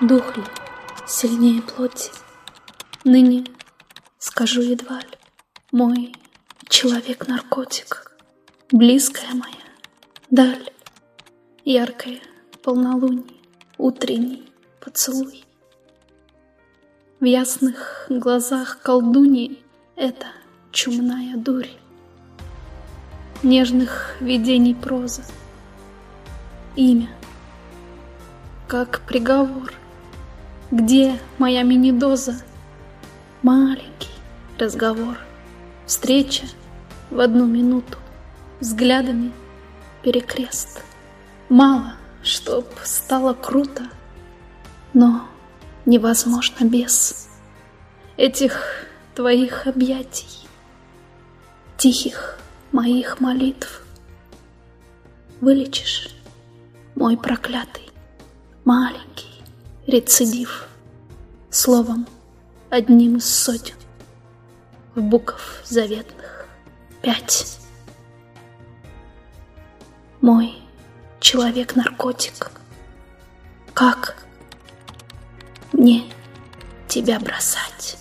Дух ли сильнее плоти? Ныне скажу едва ли, Мой человек-наркотик, Близкая моя даль, Яркое полнолуние, Утренний поцелуй. В ясных глазах колдуньи Это чумная дурь. Нежных видений проза, Имя, как приговор — где моя мини-доза? Маленький разговор. Встреча в одну минуту. Взглядами перекрест. Мало, чтоб стало круто, но невозможно без этих твоих объятий, тихих моих молитв. Вылечишь мой проклятый маленький рецидив. Словом, одним из сотен. В букв заветных пять. Мой человек-наркотик. Как мне тебя бросать?